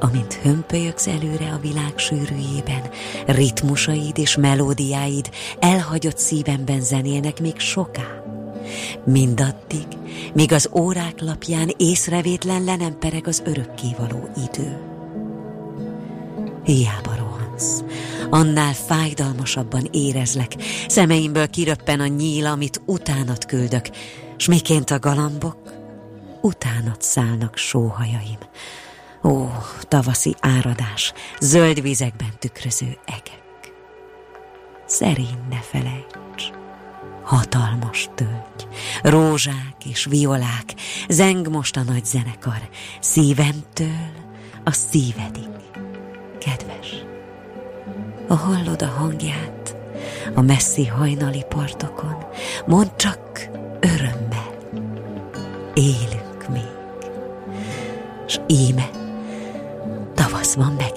Amint hömpölyögsz előre a világ sűrűjében, ritmusaid és melódiáid elhagyott szívemben zenélnek még soká, Mindaddig, míg az órák lapján észrevétlen le nem pereg az örökkévaló idő. Hiába rohansz, annál fájdalmasabban érezlek, szemeimből kiröppen a nyíl, amit utánat küldök, s miként a galambok, utánat szállnak sóhajaim. Ó, tavaszi áradás, zöld vizekben tükröző egek. Szerény ne felejts, hatalmas tölgy, rózsák és violák, zeng most a nagy zenekar, szívemtől a szívedig, kedves. Ha hallod a hangját? A messzi hajnali partokon, mondd csak örömmel, élünk még, s íme tavasz van megint.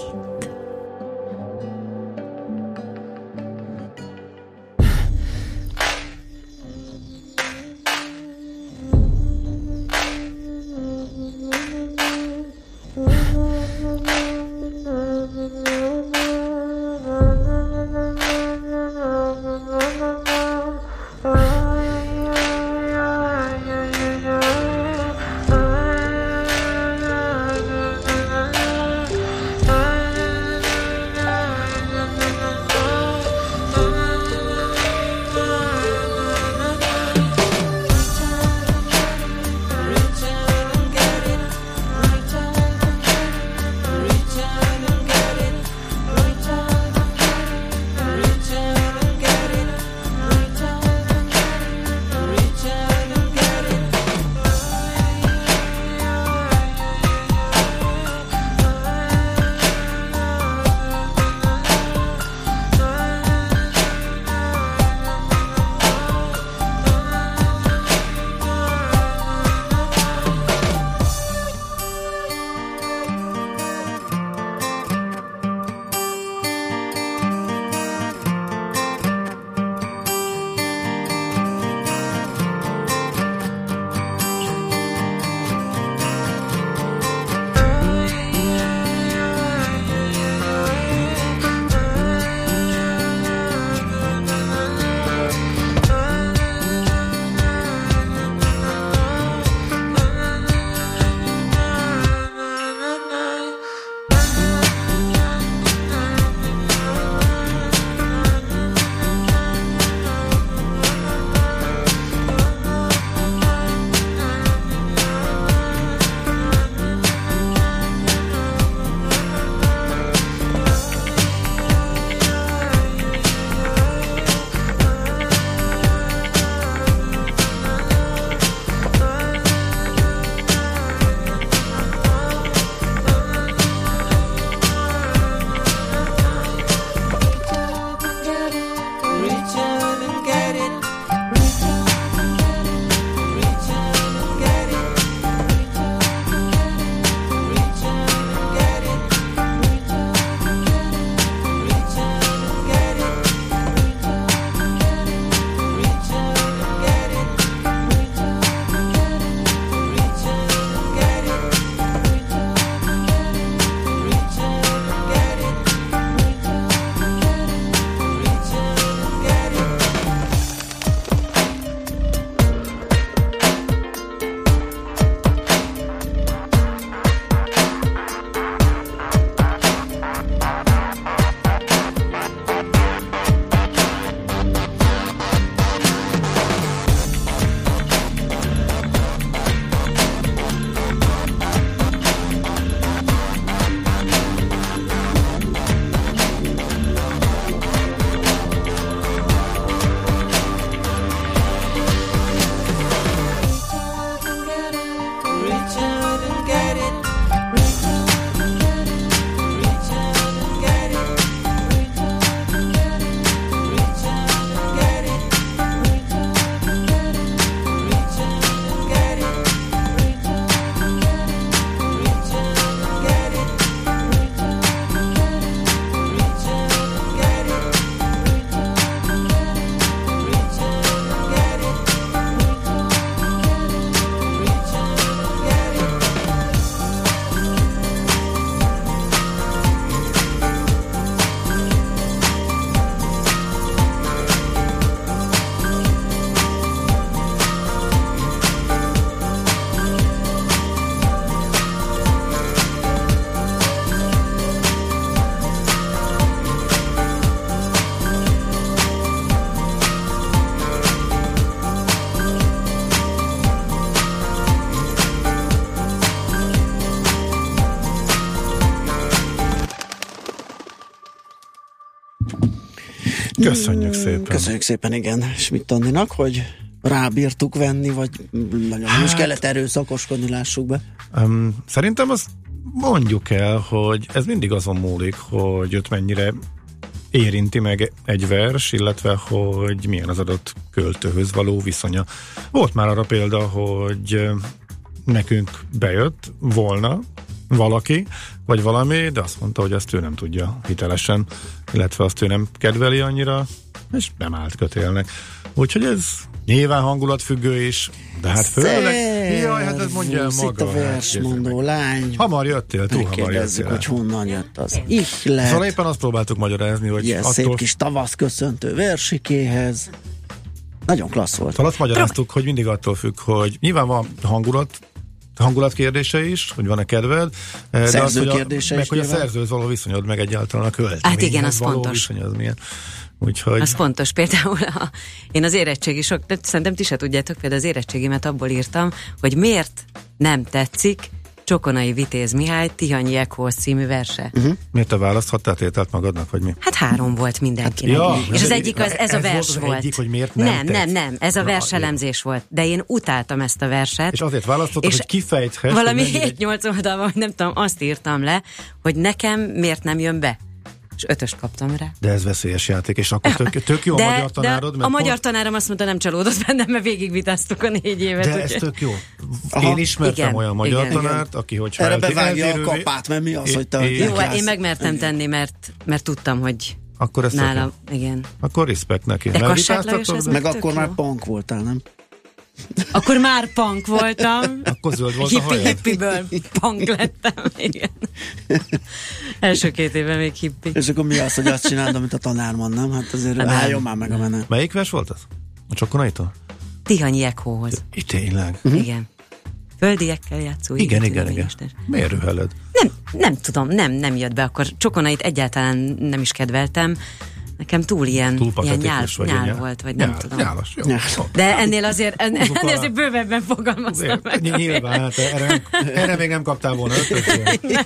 Köszönjük szépen. Köszönjük szépen, igen, Schmidt Andinak, hogy rábírtuk venni, vagy nagyon hát, is kellett erőszakoskodni, lássuk be. Um, szerintem azt mondjuk el, hogy ez mindig azon múlik, hogy őt mennyire érinti meg egy vers, illetve hogy milyen az adott költőhöz való viszonya. Volt már arra példa, hogy nekünk bejött volna valaki, vagy valami, de azt mondta, hogy ezt ő nem tudja hitelesen, illetve azt ő nem kedveli annyira, és nem állt kötélnek. Úgyhogy ez nyilván hangulatfüggő is, de hát főleg... Jaj, hát ez mondja el maga. Itt a hát versmondó lány. Hamar jöttél, túl hamar jöttél. hogy honnan jött az ihlet. Szóval éppen azt próbáltuk magyarázni, hogy Ilyen attól... szép kis tavasz köszöntő versikéhez. Nagyon klassz volt. Szóval azt magyaráztuk, hogy mindig attól függ, hogy nyilván van hangulat, hangulat kérdése is, hogy van-e kedved, eh, de Szerző az, hogy a, kérdése meg hogy a szerzőhöz való viszonyod, meg egyáltalán a költeményhez Hát igen, az fontos. viszony az milyen. Úgyhogy Az fontos. Például a, én az érettségi sok, de szerintem ti se tudjátok, például az érettségimet abból írtam, hogy miért nem tetszik Csokonai Vitéz Mihály Tihanyi Ekhoz című verse. uh-huh. miért te választhattál tételt magadnak, vagy mi? Hát három volt mindenkinek. Ja, és az egyik az, ez a ez vers volt volt. egyik, hogy miért nem nem, nem, nem, ez a Na, verselemzés volt. De én utáltam ezt a verset. És azért választottad, És hogy kifejthess, Valami hogy mennyire- 7-8 oldalban, vagy nem tudom, azt írtam le, hogy nekem miért nem jön be. És ötöst kaptam rá. De ez veszélyes játék, és akkor tök, tök jó a (laughs) de, magyar tanárod, de mert a magyar pont- tanárom azt mondta, nem csalódott bennem, mert végigvitáztuk a négy évet. de ez úgyhogy- tök jó. Aha. Én ismertem Igen, olyan magyar igen. tanárt, aki hogy Erre bevágja a eltérővé- kapát, mert mi az, hogy te É- Jó, állsz? én megmertem tenni, mert, mert tudtam, hogy Akkor ez tök nálam, igen. Akkor respekt neki. De ez Meg Tök akkor jó. már punk voltál, nem? Akkor már punk voltam. Akkor zöld volt a Hippi, hajad. hippiből punk lettem, igen. Első két évben még hippi. És akkor mi az, hogy azt csináld, amit a tanár mond, nem? Hát azért Nem. álljon már meg a menet. Melyik vers volt az? A Csokonaitól? Tihanyi Ekóhoz. Itt tényleg. Igen. Földiekkel játszó. Igen, igen, igen. Isten. Miért rühelled? Nem, nem tudom, nem, nem jött be. Akkor Csokonait egyáltalán nem is kedveltem. Nekem túl ilyen, Túl ilyen nyál, vagy. nyál ilyen- volt, vagy nem nyál, tudom. Nyálas, jó. Nyál. De ennél azért, ennél, azért bővebben fogalmaztam meg. Ny- Nyilván, hát erre, erre még nem kaptál volna (laughs) ötöt. Nem.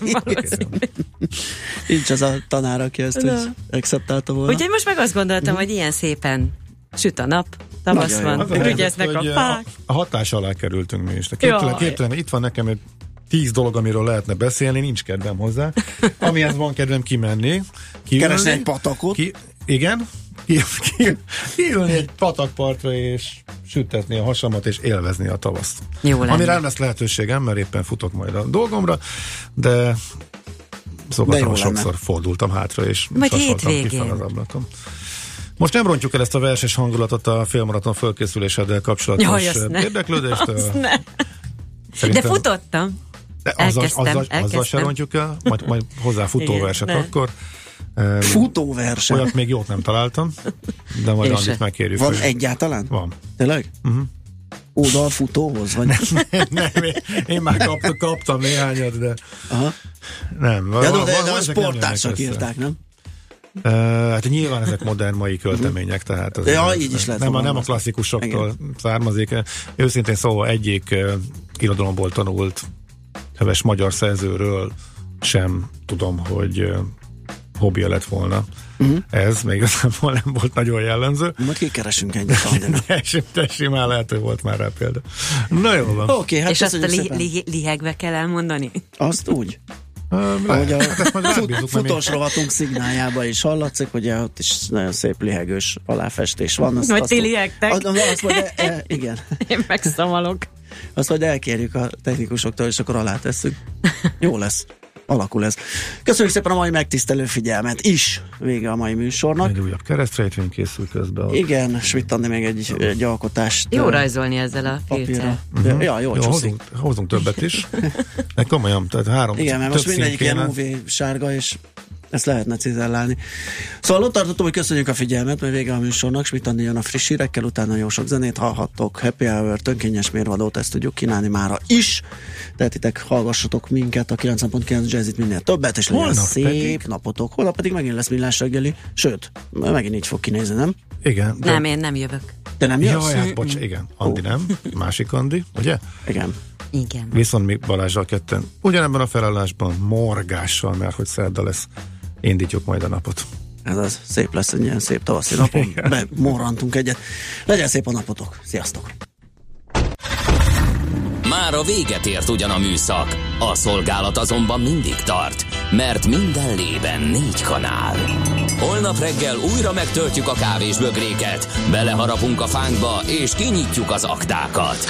Nincs az a tanár, aki ezt úgy acceptálta volna. Úgyhogy most meg azt gondoltam, hogy ilyen szépen süt a nap, tavasz van, rügyeznek a fák. A hatás alá kerültünk mi is. Képtelen, képtelen, itt van nekem egy tíz dolog, amiről lehetne beszélni, nincs kedvem hozzá. Amihez van kedvem kimenni. Kiülni, Keresni egy patakot. Ki, igen, ki, ki, kiülni egy patakpartra és sütetni a hasamat és élvezni a tavaszt. Jó lenne. Amire nem lesz lehetőségem, mert éppen futok majd a dolgomra, de De lenne. sokszor fordultam hátra, és sasoltam hétvégén. az ablakon. Most nem rontjuk el ezt a verses hangulatot a félmaraton fölkészüléseddel kapcsolatos Jaj, érdeklődést. Azt ne. De Szerintem- futottam. De azzal, elkezdtem, azzal, azzal se rontjuk el, majd, majd hozzá Igen, futóverset nem. akkor. Futóversen. Olyat még jót nem találtam, de majd Andit megkérjük. Van hogy- egyáltalán? Van. Tényleg? Uh-huh. Oda a futóhoz? Vagy? nem, én, én már kaptam, kaptam néhányat, de Aha. nem. Ja, de, van- de, van- de a nem össze. írták, nem? Uh, hát nyilván ezek modern mai költemények, tehát az Ja, így is lehet nem, a, nem a klasszikusoktól származik. Őszintén szóval egyik uh, irodalomból tanult heves magyar szerzőről sem tudom, hogy hobbija lett volna. Uh-huh. Ez még igazából nem volt nagyon jellemző. Majd kikeresünk egyet. De, sim- de simán lehető volt már rá példa. Na jó van. Oké, hát És azt a li, li, lihegve kell elmondani? Azt úgy. Ahogy a fut, futós rovatunk szignáljába is hallatszik, hogy ott is nagyon szép lihegős aláfestés van. Azt, Vagy ti lihegtek. Azt, azt majd, e, igen. (laughs) Én megszavalok. Azt majd elkérjük a technikusoktól, és akkor alátesszük. Jó lesz. Alakul ez. Köszönjük szépen a mai megtisztelő figyelmet is. Vége a mai műsornak. Egy újabb keresztrejtvény készül közben. ott. Igen, Schmidt Andi még egy, egy alkotást. Jó rajzolni ezzel a filccel. Uh-huh. Ja, jó, Jó, hozunk, hozunk többet is. (laughs) De komolyan, tehát három Igen, mert most mindegyik ilyen. UV sárga, és ezt lehetne cizellálni. Szóval ott tartottam, hogy köszönjük a figyelmet, mert vége a műsornak, Schmidt Andi jön a friss hírekkel, utána jó sok zenét hallhattok, Happy Hour, tönkényes mérvadót, ezt tudjuk kínálni mára is. Tehetitek, hallgassatok minket a 90.9 Jazzit minél többet, és legyen Holnap szép pedig- napotok. Holnap pedig megint lesz millás reggeli, sőt, megint így fog kinézni, nem? Igen. De, Nem, én nem jövök. Te nem jössz? Jaj, hát bocs, igen. Andi nem, másik Andi, ugye? Igen. Igen. Viszont mi Balázsral ketten ugyanebben a felállásban, morgással, mert hogy szerda lesz, indítjuk majd a napot. Ez az, szép lesz egy ilyen szép tavaszi napon. Bemorrantunk egyet. Legyen szép a napotok. Sziasztok! Már a véget ért ugyan a műszak, a szolgálat azonban mindig tart, mert minden lében négy kanál. Holnap reggel újra megtöltjük a kávés bögréket, beleharapunk a fánkba és kinyitjuk az aktákat.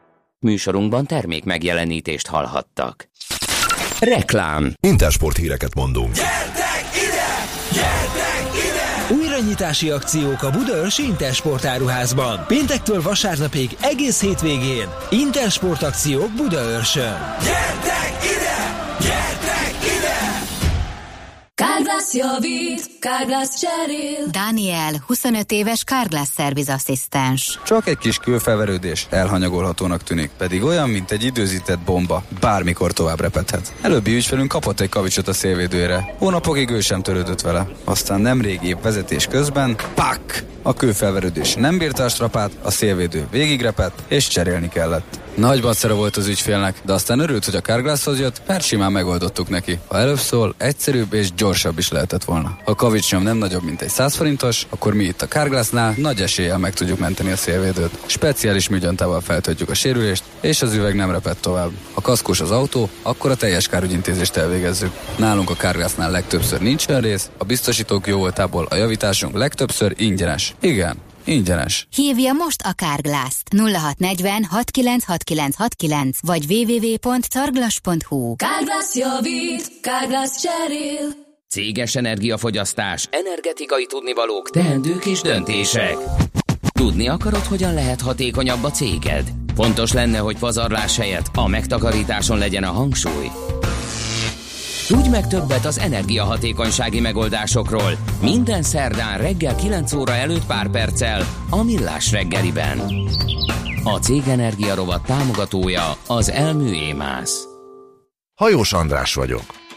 Műsorunkban termék megjelenítést hallhattak. Reklám. Intersport híreket mondunk. Újranyitási akciók a Budaörsi Intersport áruházban. Péntektől vasárnapig egész hétvégén. Intersport akciók Budaörsön. Gyertek ide! Gyertek ide! Kárglász javít, Kárglász cserél. Daniel, 25 éves Kárglász szervizasszisztens. Csak egy kis külfelverődés elhanyagolhatónak tűnik, pedig olyan, mint egy időzített bomba, bármikor tovább repedhet. Előbbi ügyfelünk kapott egy kavicsot a szélvédőre, hónapokig ő sem törődött vele. Aztán nemrég épp vezetés közben, pak! A kőfelverődés nem bírta a strapát, a szélvédő végigrepett, és cserélni kellett. Nagy bacera volt az ügyfélnek, de aztán örült, hogy a Carglasshoz jött, mert simán megoldottuk neki. Ha előbb szól, egyszerűbb és gyorsabb is lehetett volna. Ha a kavicsnyom nem nagyobb, mint egy 100 forintos, akkor mi itt a Carglassnál nagy eséllyel meg tudjuk menteni a szélvédőt. Speciális műgyantával feltöltjük a sérülést, és az üveg nem repett tovább. Ha kaszkos az autó, akkor a teljes kárügyintézést elvégezzük. Nálunk a Carglassnál legtöbbször nincs olyan rész, a biztosítók jó voltából a javításunk legtöbbször ingyenes. Igen, ingyenes. Hívja most a Kárglászt 0640 696969 vagy www.carglass.hu Kárglász javít, Kárglász cserél. Céges energiafogyasztás, energetikai tudnivalók, teendők és döntések. Tudni akarod, hogyan lehet hatékonyabb a céged? Fontos lenne, hogy pazarlás helyett a megtakarításon legyen a hangsúly. Tudj meg többet az energiahatékonysági megoldásokról. Minden szerdán reggel 9 óra előtt pár perccel a Millás reggeliben. A Cég Energia rovat támogatója az Elmű Émász. Hajós András vagyok.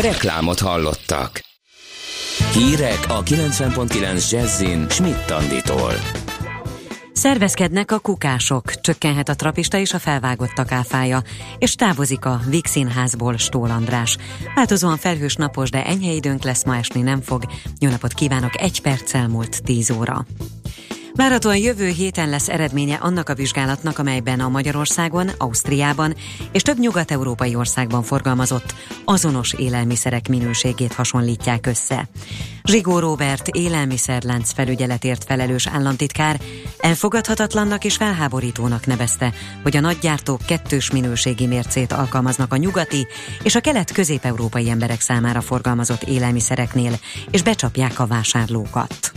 Reklámot hallottak. Hírek a 90.9 Jazzin Schmidt Tanditól. Szervezkednek a kukások, csökkenhet a trapista és a felvágottak áfája, és távozik a Vix Színházból Stól András. Változóan felhős napos, de enyhe időnk lesz, ma esni nem fog. Jó napot kívánok, egy perc elmúlt 10 óra. Várhatóan jövő héten lesz eredménye annak a vizsgálatnak, amelyben a Magyarországon, Ausztriában és több nyugat-európai országban forgalmazott azonos élelmiszerek minőségét hasonlítják össze. Zsigó Robert élelmiszerlánc felügyeletért felelős államtitkár elfogadhatatlannak és felháborítónak nevezte, hogy a nagygyártók kettős minőségi mércét alkalmaznak a nyugati és a kelet-közép-európai emberek számára forgalmazott élelmiszereknél, és becsapják a vásárlókat.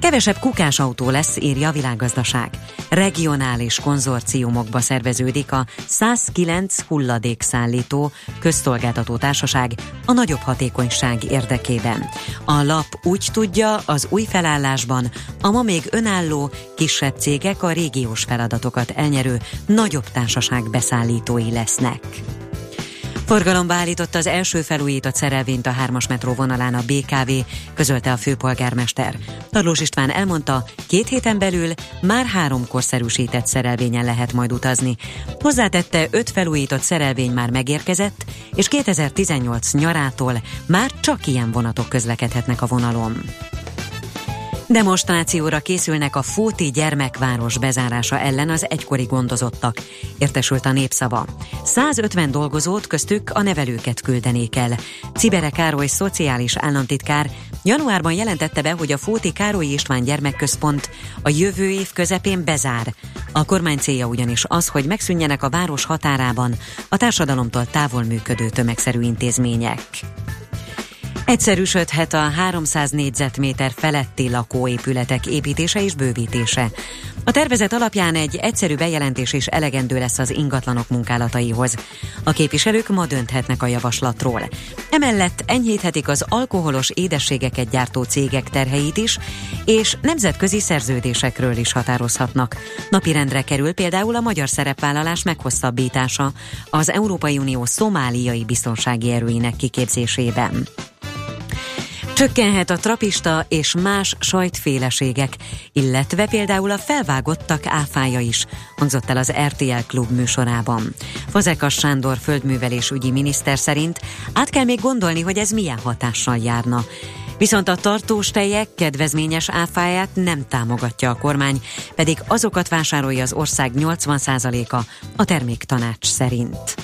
Kevesebb kukás autó lesz, írja a világgazdaság. Regionális konzorciumokba szerveződik a 109 hulladékszállító közszolgáltató társaság a nagyobb hatékonyság érdekében. A lap úgy tudja, az új felállásban a ma még önálló, kisebb cégek a régiós feladatokat elnyerő nagyobb társaság beszállítói lesznek. Forgalomba állította az első felújított szerelvényt a 3-as metró vonalán a BKV, közölte a főpolgármester. Tarlós István elmondta, két héten belül már három korszerűsített szerelvényen lehet majd utazni. Hozzátette, öt felújított szerelvény már megérkezett, és 2018 nyarától már csak ilyen vonatok közlekedhetnek a vonalon. Demonstrációra készülnek a Fóti gyermekváros bezárása ellen az egykori gondozottak, értesült a népszava. 150 dolgozót köztük a nevelőket küldenék el. Cibere Károly szociális államtitkár januárban jelentette be, hogy a Fóti Károly István gyermekközpont a jövő év közepén bezár. A kormány célja ugyanis az, hogy megszűnjenek a város határában a társadalomtól távol működő tömegszerű intézmények. Egyszerűsödhet a 300 négyzetméter feletti lakóépületek építése és bővítése. A tervezet alapján egy egyszerű bejelentés is elegendő lesz az ingatlanok munkálataihoz. A képviselők ma dönthetnek a javaslatról. Emellett enyhíthetik az alkoholos édességeket gyártó cégek terheit is, és nemzetközi szerződésekről is határozhatnak. Napirendre kerül például a magyar szerepvállalás meghosszabbítása az Európai Unió szomáliai biztonsági erőinek kiképzésében. Csökkenhet a trapista és más sajtféleségek, illetve például a felvágottak áfája is, hangzott el az RTL Klub műsorában. Fazekas Sándor földművelés ügyi miniszter szerint át kell még gondolni, hogy ez milyen hatással járna. Viszont a tartós tejek kedvezményes áfáját nem támogatja a kormány, pedig azokat vásárolja az ország 80%-a a terméktanács szerint.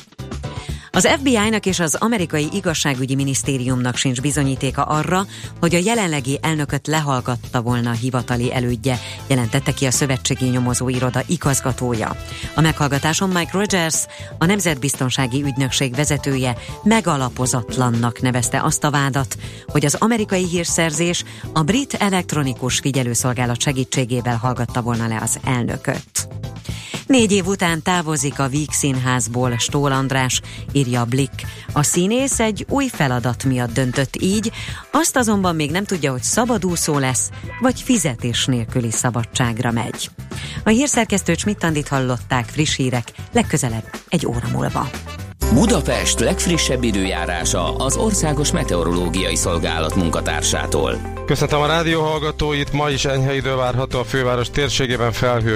Az FBI-nak és az amerikai igazságügyi minisztériumnak sincs bizonyítéka arra, hogy a jelenlegi elnököt lehallgatta volna a hivatali elődje, jelentette ki a Szövetségi Nyomozó Iroda igazgatója. A meghallgatáson Mike Rogers, a Nemzetbiztonsági Ügynökség vezetője megalapozatlannak nevezte azt a vádat, hogy az amerikai hírszerzés a brit elektronikus figyelőszolgálat segítségével hallgatta volna le az elnököt. Négy év után távozik a Víg Színházból Stól András, írja a Blick. A színész egy új feladat miatt döntött így, azt azonban még nem tudja, hogy szabadúszó lesz, vagy fizetés nélküli szabadságra megy. A hírszerkesztő Csmittandit hallották friss hírek, legközelebb egy óra múlva. Budapest legfrissebb időjárása az Országos Meteorológiai Szolgálat munkatársától. Köszöntöm a rádió hallgatóit, ma is enyhe idő várható a főváros térségében felhők